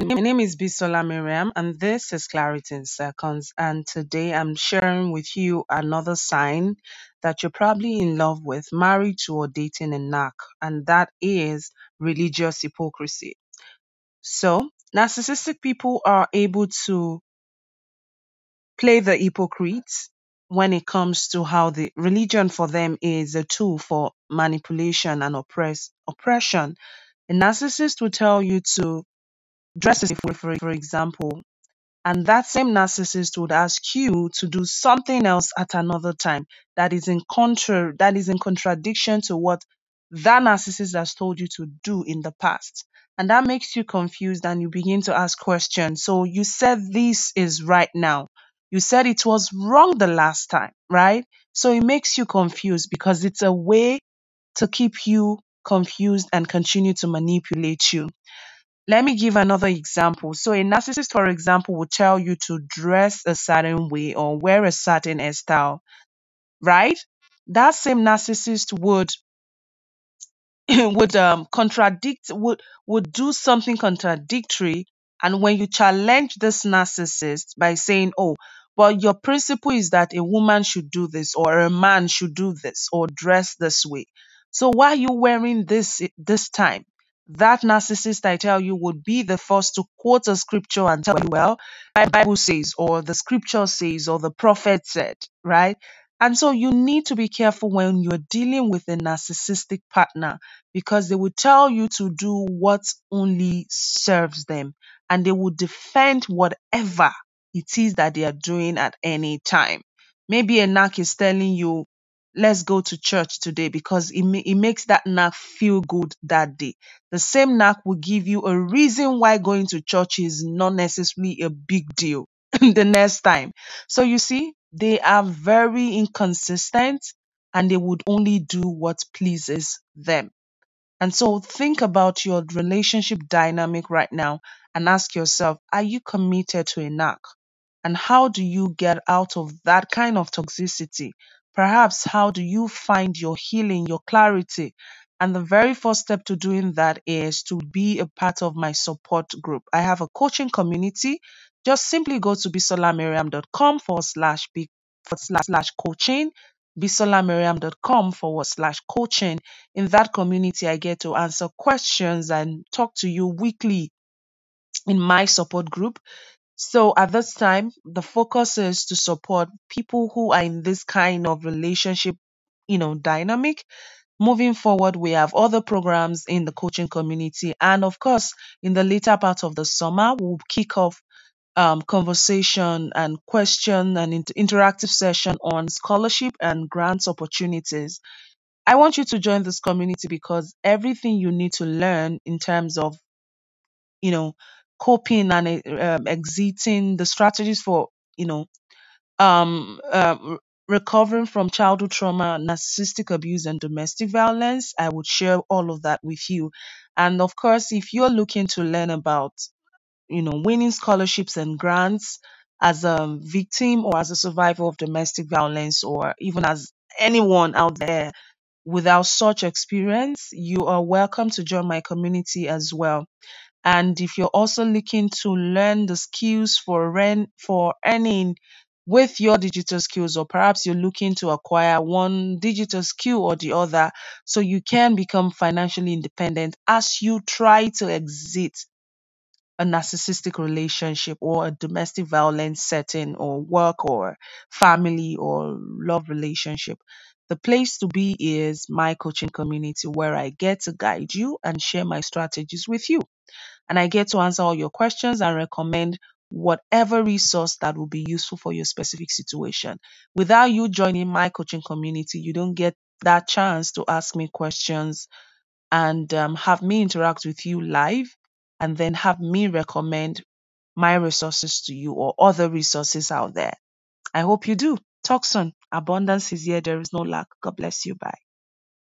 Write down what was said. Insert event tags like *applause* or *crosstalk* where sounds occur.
Um, my name is Bisola Miriam, and this is Clarity in Seconds. And today I'm sharing with you another sign that you're probably in love with, married to, or dating a narc, and that is religious hypocrisy. So, narcissistic people are able to play the hypocrites when it comes to how the religion for them is a tool for manipulation and oppress oppression. A narcissist will tell you to dress as if, for, for example, and that same narcissist would ask you to do something else at another time that is in contra that is in contradiction to what that narcissist has told you to do in the past. And that makes you confused and you begin to ask questions. So you said this is right now. You said it was wrong the last time, right? So it makes you confused because it's a way to keep you confused and continue to manipulate you. Let me give another example. So, a narcissist, for example, will tell you to dress a certain way or wear a certain hairstyle, right? That same narcissist would *laughs* would um contradict would would do something contradictory and when you challenge this narcissist by saying oh but your principle is that a woman should do this or a man should do this or dress this way so why are you wearing this this time that narcissist i tell you would be the first to quote a scripture and tell you well my bible says or the scripture says or the prophet said right and so you need to be careful when you're dealing with a narcissistic partner because they will tell you to do what only serves them and they will defend whatever it is that they are doing at any time. Maybe a narc is telling you, let's go to church today because it, ma- it makes that narc feel good that day. The same narc will give you a reason why going to church is not necessarily a big deal *clears throat* the next time. So you see, they are very inconsistent and they would only do what pleases them. And so think about your relationship dynamic right now and ask yourself, are you committed to a narc? And how do you get out of that kind of toxicity? Perhaps how do you find your healing, your clarity? And the very first step to doing that is to be a part of my support group. I have a coaching community. Just simply go to bisolamiriam.com forward slash big forward slash coaching, bisolamiriam.com forward slash coaching. In that community, I get to answer questions and talk to you weekly in my support group. So at this time, the focus is to support people who are in this kind of relationship, you know, dynamic. Moving forward, we have other programs in the coaching community. And of course, in the later part of the summer, we'll kick off um, conversation and question and inter- interactive session on scholarship and grants opportunities. I want you to join this community because everything you need to learn in terms of you know, coping and uh, exiting the strategies for, you know, um, uh, recovering from childhood trauma, narcissistic abuse, and domestic violence. I would share all of that with you. And of course, if you're looking to learn about, you know, winning scholarships and grants as a victim or as a survivor of domestic violence, or even as anyone out there without such experience, you are welcome to join my community as well. And if you're also looking to learn the skills for rent for earning with your digital skills, or perhaps you're looking to acquire one digital skill or the other so you can become financially independent as you try to exit a narcissistic relationship or a domestic violence setting or work or family or love relationship. The place to be is my coaching community where I get to guide you and share my strategies with you and I get to answer all your questions and recommend whatever resource that will be useful for your specific situation. Without you joining my coaching community, you don't get that chance to ask me questions and um, have me interact with you live and then have me recommend my resources to you or other resources out there. I hope you do. Talk soon. Abundance is here. There is no lack. God bless you. Bye.